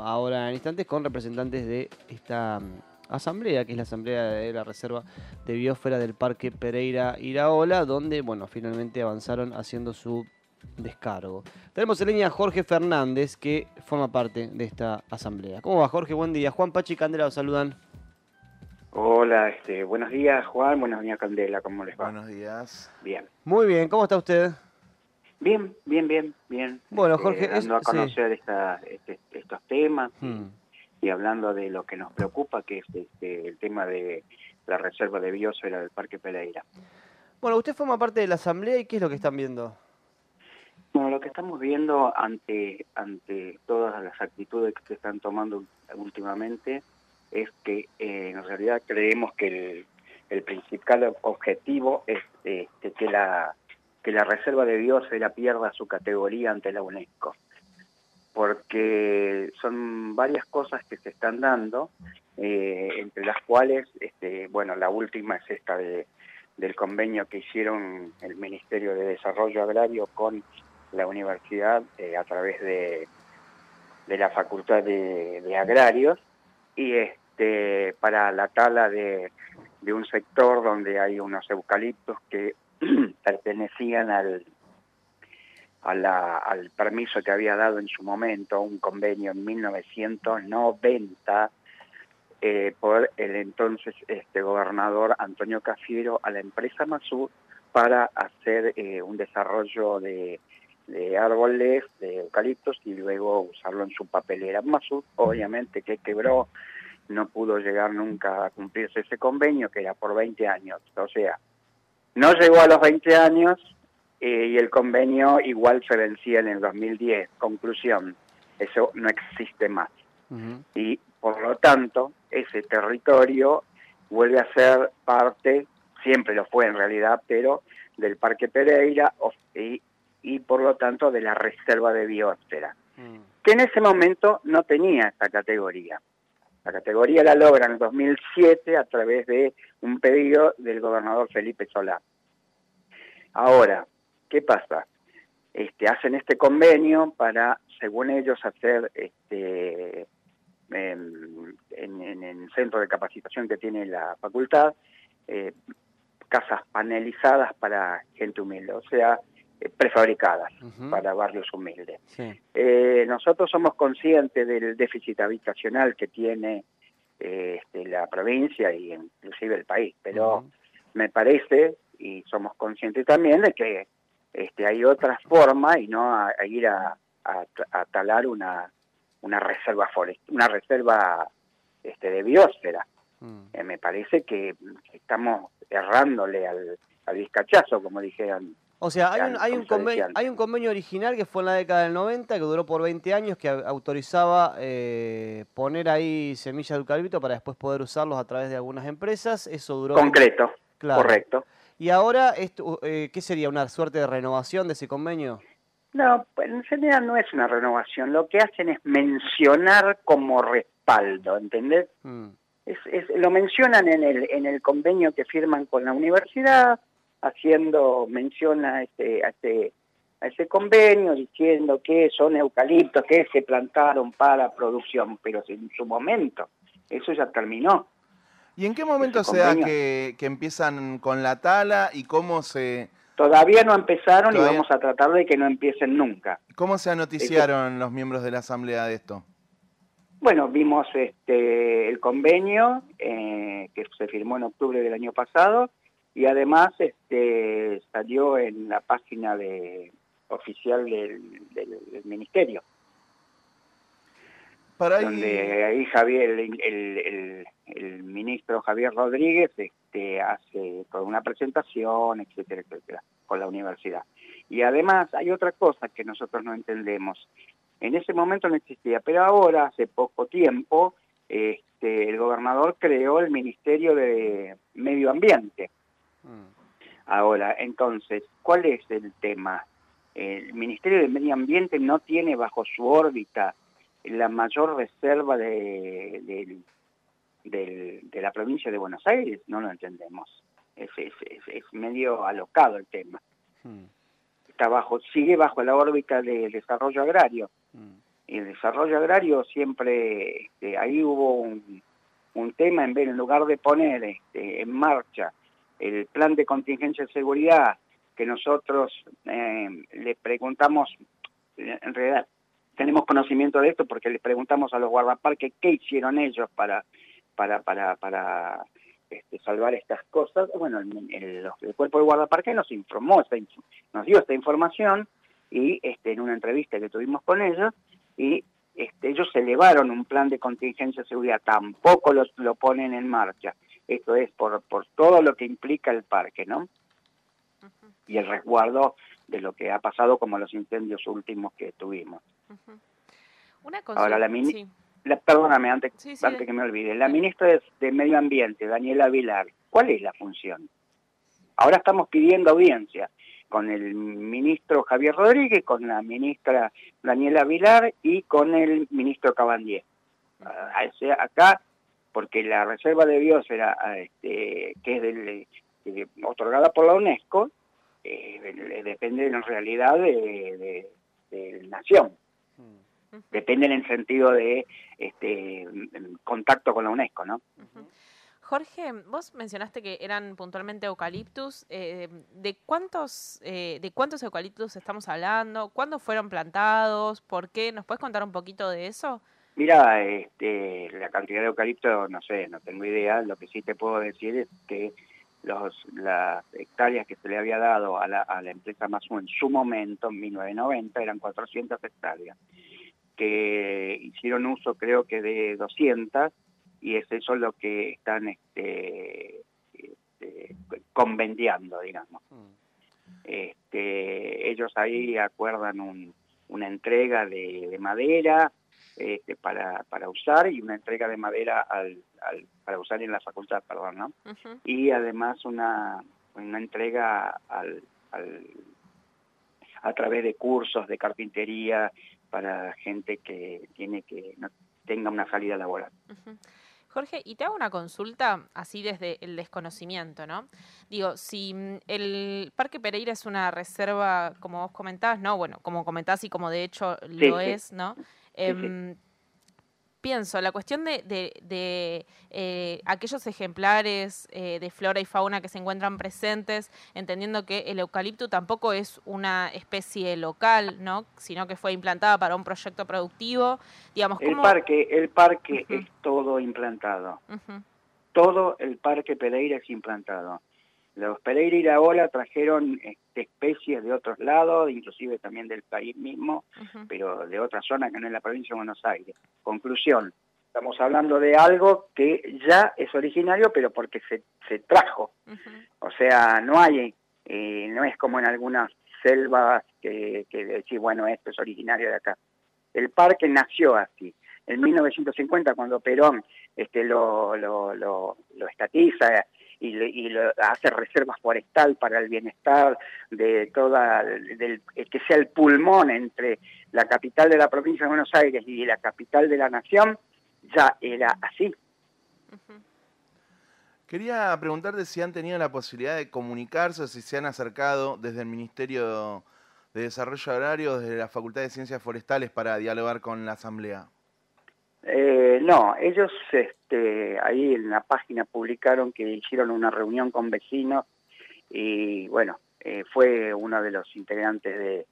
Ahora en instantes con representantes de esta mm, asamblea, que es la asamblea de la Reserva de Biosfera del Parque Pereira Iraola, donde, bueno, finalmente avanzaron haciendo su descargo. Tenemos en línea a Jorge Fernández, que forma parte de esta asamblea. ¿Cómo va Jorge? Buen día. Juan Pachi y Candela los saludan. Hola, este, buenos días Juan, buenos días Candela, ¿cómo les va? Buenos días. Bien. Muy bien, ¿cómo está usted? Bien, bien, bien, bien. Bueno, Este, Jorge, es- dando a sí. conocer esta- este- estos temas y- Hmm. y hablando de lo que nos preocupa, que es este, el tema de la reserva de biosfera del Parque Pereira. Bueno, usted forma parte de la asamblea y ¿qué es lo que están viendo? Bueno, lo que estamos viendo ante, ante todas las actitudes que se están tomando últimamente es que eh, en realidad creemos que el, el principal objetivo es este, que, la, que la reserva de biosfera pierda su categoría ante la UNESCO. Porque son varias cosas que se están dando, eh, entre las cuales, este, bueno, la última es esta de, del convenio que hicieron el Ministerio de Desarrollo Agrario con la universidad eh, a través de, de la Facultad de, de Agrarios y este para la tala de, de un sector donde hay unos eucaliptos que pertenecían al, al permiso que había dado en su momento un convenio en 1990 eh, por el entonces este gobernador Antonio Cafiero a la empresa Masur para hacer eh, un desarrollo de, de árboles, de eucaliptos y luego usarlo en su papelera. Masur obviamente que quebró, no pudo llegar nunca a cumplirse ese convenio que era por 20 años, o sea, no llegó a los 20 años eh, y el convenio igual se vencía en el 2010. Conclusión, eso no existe más y por lo tanto ese territorio vuelve a ser parte, siempre lo fue en realidad, pero del Parque Pereira y, y por lo tanto de la Reserva de Biosfera, Mm. que en ese momento no tenía esta categoría. La categoría la logra en el 2007 a través de un pedido del gobernador Felipe Solá. Ahora, ¿qué pasa? Este, hacen este convenio para, según ellos, hacer este, en, en- en el centro de capacitación que tiene la facultad, eh, casas panelizadas para gente humilde, o sea, eh, prefabricadas para barrios humildes. Sí. Eh, nosotros somos conscientes del déficit habitacional que tiene eh, este, la provincia y inclusive el país, pero me parece, y somos conscientes también de que este, hay otra forma y no a, a ir a, a- a talar una, una reserva forest, una reserva este, de biosfera. Mm. Eh, me parece que estamos errándole al, al vizcachazo, como dijeron. O sea, hay un, hay, un convenio, hay un convenio original que fue en la década del 90, que duró por 20 años, que au- autorizaba eh, poner ahí semillas de eucalipto para después poder usarlos a través de algunas empresas. Eso duró... Concreto, Claro. correcto. Y ahora, esto, eh, ¿qué sería? ¿Una suerte de renovación de ese convenio? No, pues, en realidad no es una renovación. Lo que hacen es mencionar como respaldo, ¿entendés? Mm. Es, es- lo mencionan en el, en el convenio que firman con la universidad, haciendo mención a este, a este, a ese convenio, diciendo que son eucaliptos que se plantaron para producción, pero en su momento eso ya terminó. ¿Y en qué momento se da que, que empiezan con la tala y cómo se, Todavía no empezaron Todavía- y vamos a tratar de que no empiecen nunca. cómo se noticiaron los miembros de la asamblea de esto? Bueno, vimos este, el convenio eh, que se firmó en octubre del año pasado y además este, salió en la página de, oficial del, del- del ministerio, Para ahí, donde ahí Javier, el, el- el- el ministro Javier Rodríguez este, hace toda una presentación, etcétera, etcétera, con la universidad. Y además hay otra cosa que nosotros no entendemos. En ese momento no existía, pero ahora, hace poco tiempo, este, el gobernador creó el Ministerio de Medio Ambiente. Mm. Ahora, entonces, ¿cuál es el tema? El Ministerio de Medio Ambiente no tiene bajo su órbita la mayor reserva de, del- del- de la provincia de Buenos Aires, no lo entendemos. Es, es, medio alocado el tema. Mm. Está bajo, sigue bajo la órbita de desarrollo agrario. Mm. el desarrollo agrario siempre, este, ahí hubo un, tema, en, vez, en lugar de poner este, en marcha el plan de contingencia de seguridad que nosotros eh, le preguntamos, en realidad tenemos conocimiento de esto porque le preguntamos a los guardaparques qué hicieron ellos para, para, para, para este, salvar estas cosas. Bueno, el, cuerpo de guardaparque nos informó, nos dio esta información y este, en una entrevista que tuvimos con ellos, y este, ellos elevaron un plan de contingencia de seguridad, tampoco lo, lo ponen en marcha. Esto es por, por todo lo que implica el parque, ¿no? Y el resguardo de lo que ha pasado como los incendios últimos que tuvimos. Una cosa, Ahora, la, perdóname, antes, antes que me olvide, la ministra de, Medio Ambiente, Daniela Vilar, ¿cuál es la función? Ahora estamos pidiendo audiencia con el ministro Javier Rodríguez, con la ministra Daniela Vilar y con el ministro Cabandier. Ah, acá, porque la reserva de biosfera este, que es del, eh, otorgada por la UNESCO, eh, depende en realidad de, de, nación. Depende en el sentido de este, contacto con la UNESCO, ¿no? Jorge, vos mencionaste que eran puntualmente eucaliptus. Eh, ¿de, cuántos, eh, ¿De cuántos eucaliptus estamos hablando? ¿Cuándo fueron plantados? ¿Por qué? ¿Nos puedes contar un poquito de eso? Mira, este, la cantidad de eucaliptos, no sé, no tengo idea. Lo que sí te puedo decir es que los, las hectáreas que se le había dado a la, a la empresa Masu en su momento, en 1990, eran 400 hectáreas, que hicieron uso creo que de 200 y es eso lo que están este, este, convendiando, digamos. Mm. Este, ellos ahí acuerdan un, una entrega de, madera este, para, para usar y una entrega de madera al, para usar en la facultad, perdón, ¿no? Y además una, una entrega al, al, a través de cursos de carpintería para gente que tiene que no tenga una salida laboral. Jorge, y te hago una consulta así desde el desconocimiento, ¿no? Digo, si mm, el Parque Pereira es una reserva, como vos comentás, ¿no? Bueno, como comentás y como de hecho lo es, ¿no? Em, pienso, la cuestión de, de, eh, aquellos ejemplares eh, de flora y fauna que se encuentran presentes, entendiendo que el eucalipto tampoco es una especie local, ¿no? sino que fue implantada para un proyecto productivo. Digamos, El parque, el parque es todo implantado. Todo el parque Pereira es implantado. Los Pereira y la Ola trajeron este, especies de otros lados, inclusive también del país mismo, pero de otra zona que no es la provincia de Buenos Aires. Conclusión, estamos hablando de algo que ya es originario, pero porque se, se trajo. O sea, no hay, eh, no es como en algunas selvas que, que decir, bueno, esto es originario de acá. El parque nació así. En 1950, cuando Perón este, lo, lo, lo, lo estatiza y, hace reservas forestal para el bienestar de toda, del, que sea el pulmón entre la capital de la provincia de Buenos Aires y la capital de la nación, ya era así. Quería preguntarte si han tenido la posibilidad de comunicarse o si se han acercado desde el Ministerio de Desarrollo Agrario, desde la Facultad de Ciencias Forestales para dialogar con la Asamblea. Eh, no, ellos este, ahí en la página publicaron que hicieron una reunión con vecinos y bueno, eh, fue uno de los integrantes de,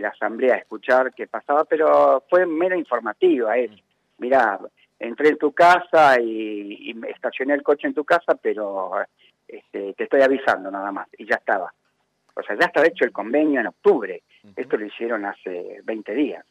la asamblea a escuchar qué pasaba, pero fue mera informativa, es, mira, entré en tu casa y, estacioné el coche en tu casa, pero este, te estoy avisando nada más, y ya estaba. O sea, ya estaba hecho el convenio en octubre, esto lo hicieron hace 20 días.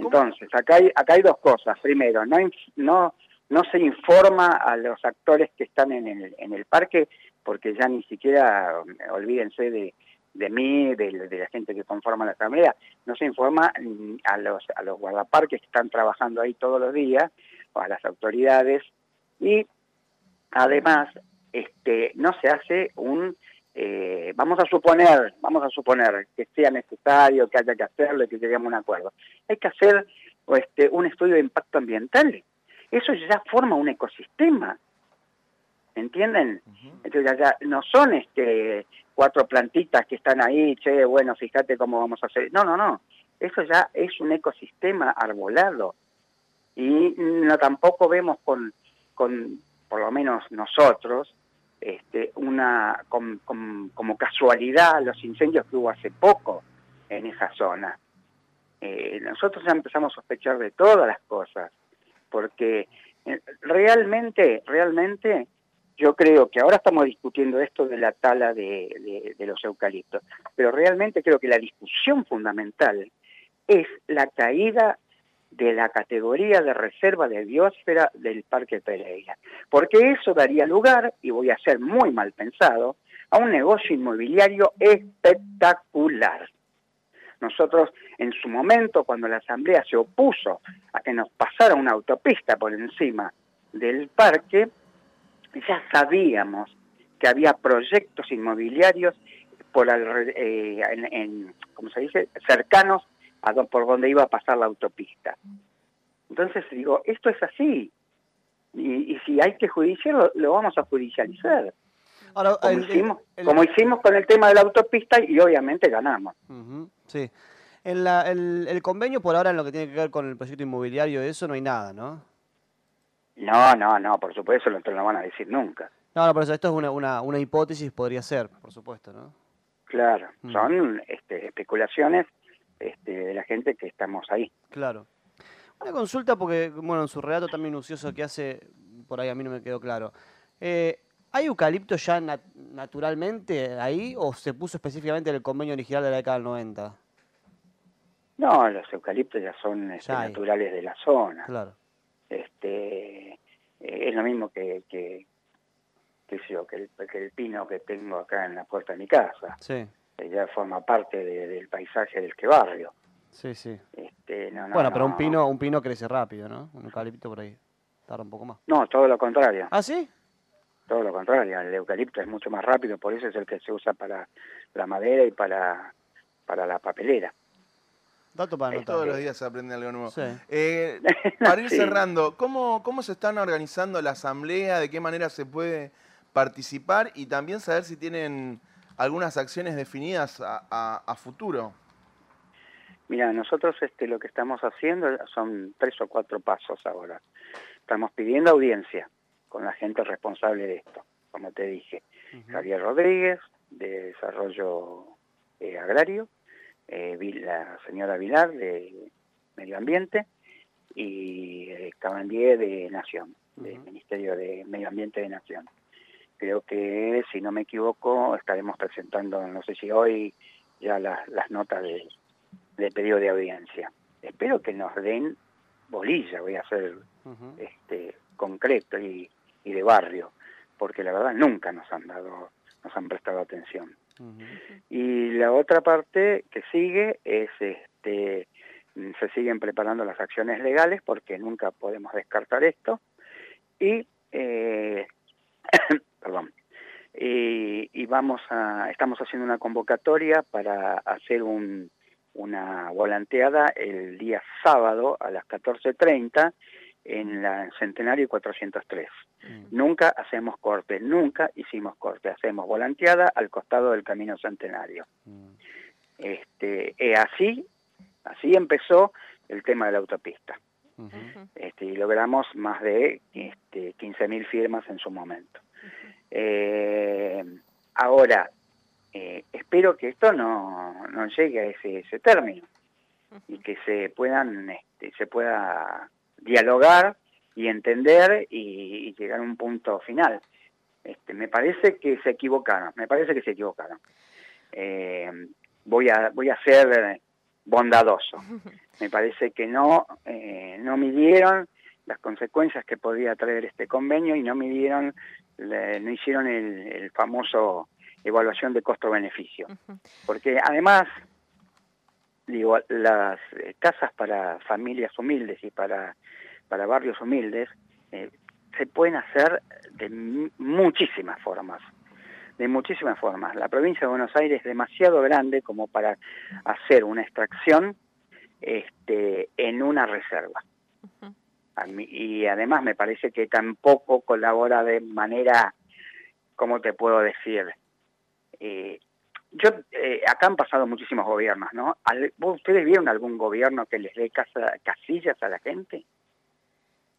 Entonces, acá hay, acá hay dos cosas. Primero, no, no, no se informa a los actores que están en el, en el parque, porque ya ni siquiera, olvídense de, de mí, de, la gente que conforma la asamblea, no se informa a los, a los guardaparques que están trabajando ahí todos los días, o a las autoridades, y además este, no se hace un eh, vamos a suponer, vamos a suponer que sea necesario, que haya que hacerlo y que lleguemos a un acuerdo. Hay que hacer este, un estudio de impacto ambiental. Eso ya forma un ecosistema. ¿Entienden? Entonces ya, no son este cuatro plantitas que están ahí, che, bueno, fíjate cómo vamos a hacer. No, no, no. eso ya es un ecosistema arbolado. Y no tampoco vemos con, con por lo menos nosotros, este, una como casualidad los incendios que hubo hace poco en esa zona. Eh, nosotros ya empezamos a sospechar de todas las cosas, porque eh, realmente, realmente yo creo que ahora estamos discutiendo esto de la tala de, los eucaliptos, pero realmente creo que la discusión fundamental es la caída de la categoría de reserva de biosfera del Parque Pereira, porque eso daría lugar, y voy a ser muy mal pensado, a un negocio inmobiliario espectacular. Nosotros, en su momento, cuando la Asamblea se opuso a que nos pasara una autopista por encima del parque, ya sabíamos que había proyectos inmobiliarios por eh, en, se dice? cercanos a por donde iba a pasar la autopista. Entonces digo, esto es así. Y, si hay que judiciarlo, lo vamos a judicializar. como, hicimos, como hicimos con el tema de la autopista y obviamente ganamos. sí. En la, el, convenio por ahora en lo que tiene que ver con el proyecto inmobiliario, eso no hay nada, ¿no? No, no, no, por supuesto, eso no lo van a decir nunca. No, no, pero esto es una, una, una hipótesis, podría ser, por supuesto, ¿no? Claro, mm. son este, especulaciones este, de la gente que estamos ahí. Claro. Una consulta porque, bueno, en su relato también minucioso que hace, por ahí a mí no me quedó claro. Eh, ¿Hay eucalipto ya naturalmente ahí o se puso específicamente en el convenio original de la década del 90? No, los eucaliptos ya son este, naturales de la zona. Claro. Este, eh, es lo mismo que, que, que, el, que el pino que tengo acá en la puerta de mi casa. Sí ya forma parte del paisaje del que barrio. Sí, sí. Este, bueno, pero un pino un pino crece rápido, ¿no? Un eucalipto por ahí tarda un poco más. No, todo lo contrario. ¿Ah, sí? Todo lo contrario, el eucalipto es mucho más rápido, por eso es el que se usa para la madera y para, para la papelera. Dato para Todos los días se aprende algo nuevo. Eh, para ir cerrando, ¿cómo, ¿cómo se están organizando la asamblea? ¿De qué manera se puede participar? Y también saber si tienen algunas acciones definidas a, futuro? Mira, nosotros este, lo que estamos haciendo son tres o cuatro pasos ahora. Estamos pidiendo audiencia con la gente responsable de esto, como te dije. Javier Rodríguez, de Desarrollo eh, Agrario, eh, la señora Vilar, de Medio Ambiente, y eh, Cabandier, de Nación, del Ministerio de Medio Ambiente de Nación. Creo que, si no me equivoco, estaremos presentando, no sé si hoy, ya las, las notas de, de pedido de audiencia. Espero que nos den bolilla, voy a ser este, concreto y, y, de barrio, porque la verdad nunca nos han dado, nos han prestado atención. Y la otra parte que sigue es, este, se siguen preparando las acciones legales porque nunca podemos descartar esto y eh, perdón, y vamos a, estamos haciendo una convocatoria para hacer un, una volanteada el día sábado a las 14.30 en la Centenario 403. Mm. Nunca hacemos corte, nunca hicimos corte, hacemos volanteada al costado del Camino Centenario. Mm. Este, así, así empezó el tema de la autopista. Este, y logramos más de este, 15.000 firmas en su momento. Eh, ahora, eh, espero que esto no, no llegue a ese, término y que se puedan este, se pueda dialogar y entender y, llegar a un punto final. Este, me parece que se equivocaron, me parece que se equivocaron. Eh, voy a voy a ser bondadoso. Me parece que no eh, no midieron las consecuencias que podía traer este convenio y no midieron no hicieron el, famoso evaluación de costo-beneficio. Porque además, digo, las casas para familias humildes y para, para barrios humildes eh, se pueden hacer de muchísimas formas de muchísimas formas. La provincia de Buenos Aires es demasiado grande como para hacer una extracción este, en una reserva y además me parece que tampoco colabora de manera, ¿cómo te puedo decir? Eh, yo, eh, acá han pasado muchísimos gobiernos, ¿no? ¿Ustedes vieron algún gobierno que les dé casa, casillas a la gente?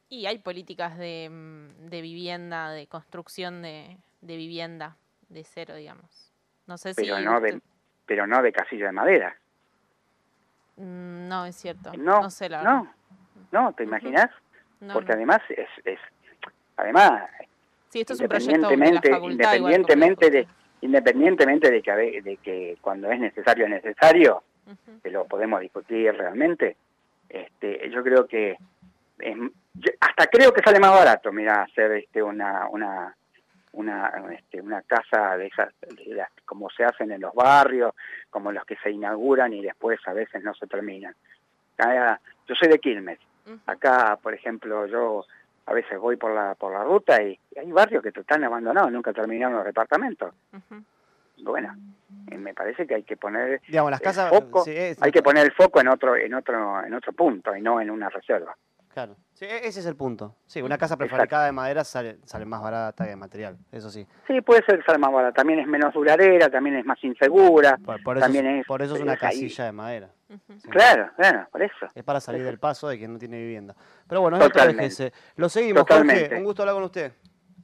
Y hay políticas de, mm, de vivienda, de construcción de, de, vivienda de cero, digamos. No sé pero No de, pero no de casilla de madera. Mm, no, es cierto. No, no sé la No, no, ¿te imaginas? Porque además es, es... Además... Sí, esto es un proyecto de independientemente de independientemente de que, de que cuando es necesario es necesario, que lo podemos discutir realmente, este, yo creo que hasta creo que sale más barato, mira, hacer este una una una este, una casa de esas como se hacen en los barrios, como los que se inauguran y después a veces no se terminan. Yo soy de Quilmes. Acá, por ejemplo, yo a veces voy por la por la ruta y, hay barrios que están abandonados, nunca terminaron los departamentos. Bueno, eh, me parece que hay que poner Digamos, las casas, foco, hay que poner el foco en otro en otro en otro punto y no en una reserva. Claro, sí, e-, ese es el punto. Sí, una casa prefabricada de madera sale, sale más barata que de material, eso sí. Sí, puede ser que sale más barata. También es menos duradera, también es más insegura. Por, eso, también es, por eso es una casilla de madera. Claro, claro, por eso. Es para salir del paso de quien no tiene vivienda. Pero bueno, es Lo seguimos, Jorge. Un gusto hablar con usted.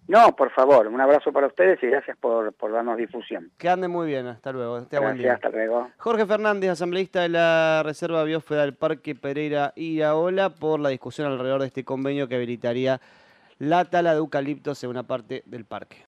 No, por favor, un abrazo para ustedes y gracias por, por darnos difusión. Que ande muy bien, hasta luego. gracias, hasta luego. Jorge Fernández, asambleísta de la Reserva Biosfera del Parque Pereira Iraola, por la discusión alrededor de este convenio que habilitaría la tala de eucaliptos en una parte del parque.